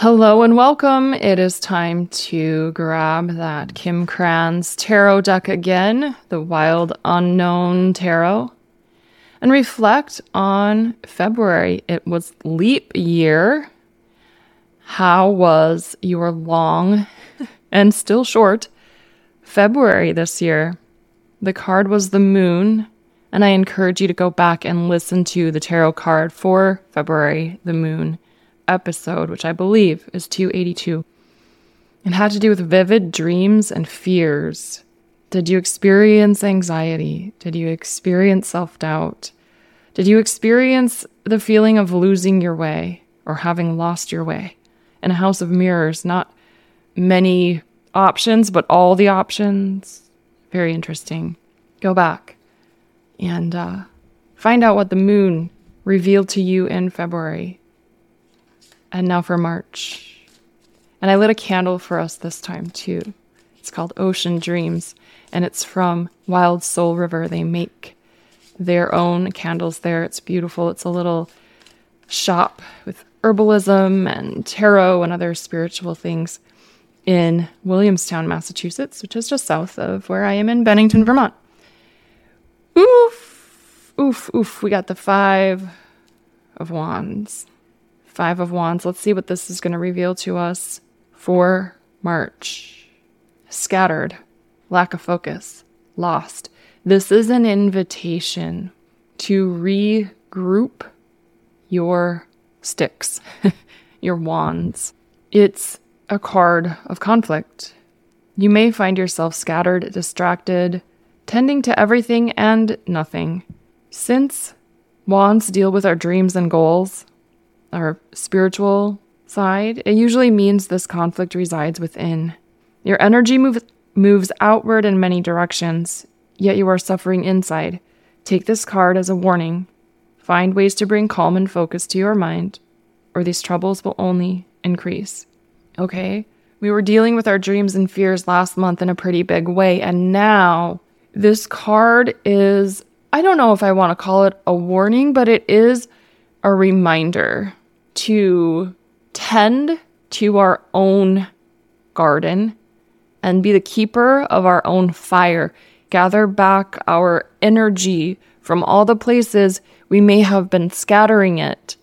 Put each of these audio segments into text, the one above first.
Hello and welcome. It is time to grab that Kim Krans tarot deck again, the Wild Unknown Tarot, and reflect on February. It was leap year. How was your long and still short February this year? The card was the moon, and I encourage you to go back and listen to the tarot card for February, the moon episode, which I believe is 282. It had to do with vivid dreams and fears. Did you experience anxiety? Did you experience self doubt? Did you experience the feeling of losing your way or having lost your way? In a house of mirrors, not many options, but all the options. Very interesting. Go back and uh, find out what the moon revealed to you in February and now for March. And I lit a candle for us this time too. It's called Ocean Dreams, and it's from Wild Soul River. They make their own candles there. It's beautiful. It's a little shop with herbalism and tarot and other spiritual things in Williamstown, Massachusetts, which is just south of where I am in Bennington, Vermont. Oof, oof, oof. We got the five of wands. Five of Wands. Let's see what this is going to reveal to us for March. Scattered, lack of focus, lost. This is an invitation to regroup your sticks, your wands. It's a card of conflict. You may find yourself scattered, distracted, tending to everything and nothing. Since wands deal with our dreams and goals, our spiritual side, it usually means this conflict resides within. Your energy move, moves outward in many directions, yet you are suffering inside. Take this card as a warning. Find ways to bring calm and focus to your mind, or these troubles will only increase. Okay? We were dealing with our dreams and fears last month in a pretty big way, and now this card is I don't know if I want to call it a warning, but it is a reminder to tend to our own garden and be the keeper of our own fire. Gather back our energy from all the places we may have been scattering it.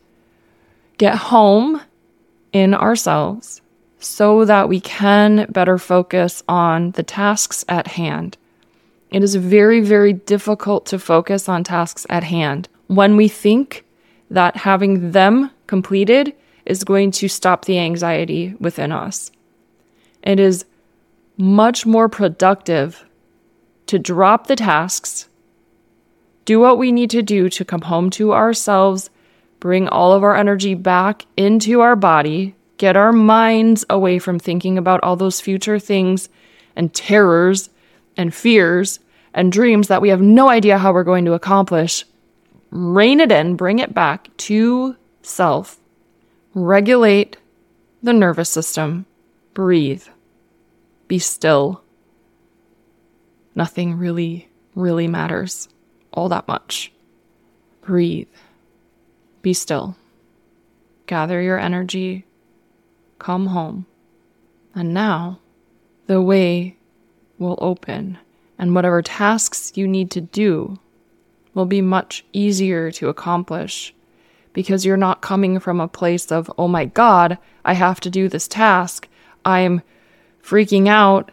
Get home in ourselves so that we can better focus on the tasks at hand. It is very, very difficult to focus on tasks at hand when we think that having them completed is going to stop the anxiety within us. It is much more productive to drop the tasks, do what we need to do to come home to ourselves, bring all of our energy back into our body, get our minds away from thinking about all those future things and terrors and fears and dreams that we have no idea how we're going to accomplish. Rein it in, bring it back to self, regulate the nervous system, breathe, be still. Nothing really, really matters all that much. Breathe, be still, gather your energy, come home. And now the way will open, and whatever tasks you need to do will be much easier to accomplish because you're not coming from a place of, oh my God, I have to do this task. I'm freaking out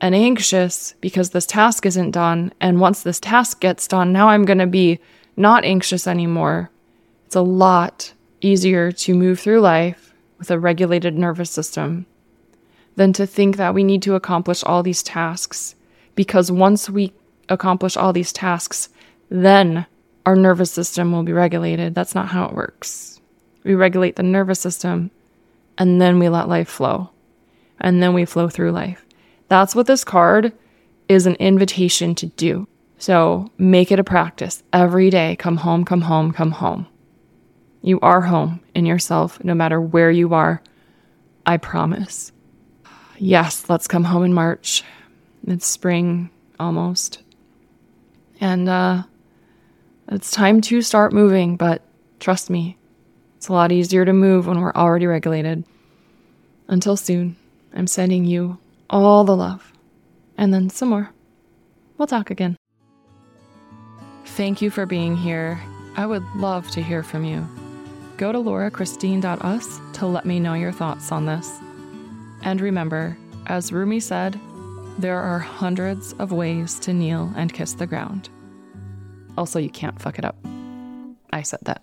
and anxious because this task isn't done. And once this task gets done, now I'm going to be not anxious anymore. It's a lot easier to move through life with a regulated nervous system than to think that we need to accomplish all these tasks. Because once we accomplish all these tasks, then our nervous system will be regulated. That's not how it works. We regulate the nervous system and then we let life flow. And then we flow through life. That's what this card is an invitation to do. So make it a practice every day. Come home, come home, come home. You are home in yourself, no matter where you are. I promise. Yes, let's come home in March. It's spring almost. And uh, it's time to start moving, but trust me, it's a lot easier to move when we're already regulated. Until soon, I'm sending you all the love and then some more. We'll talk again. Thank you for being here. I would love to hear from you. Go to laurachristine.us to let me know your thoughts on this. And remember, as Rumi said, there are hundreds of ways to kneel and kiss the ground. Also, you can't fuck it up. I said that.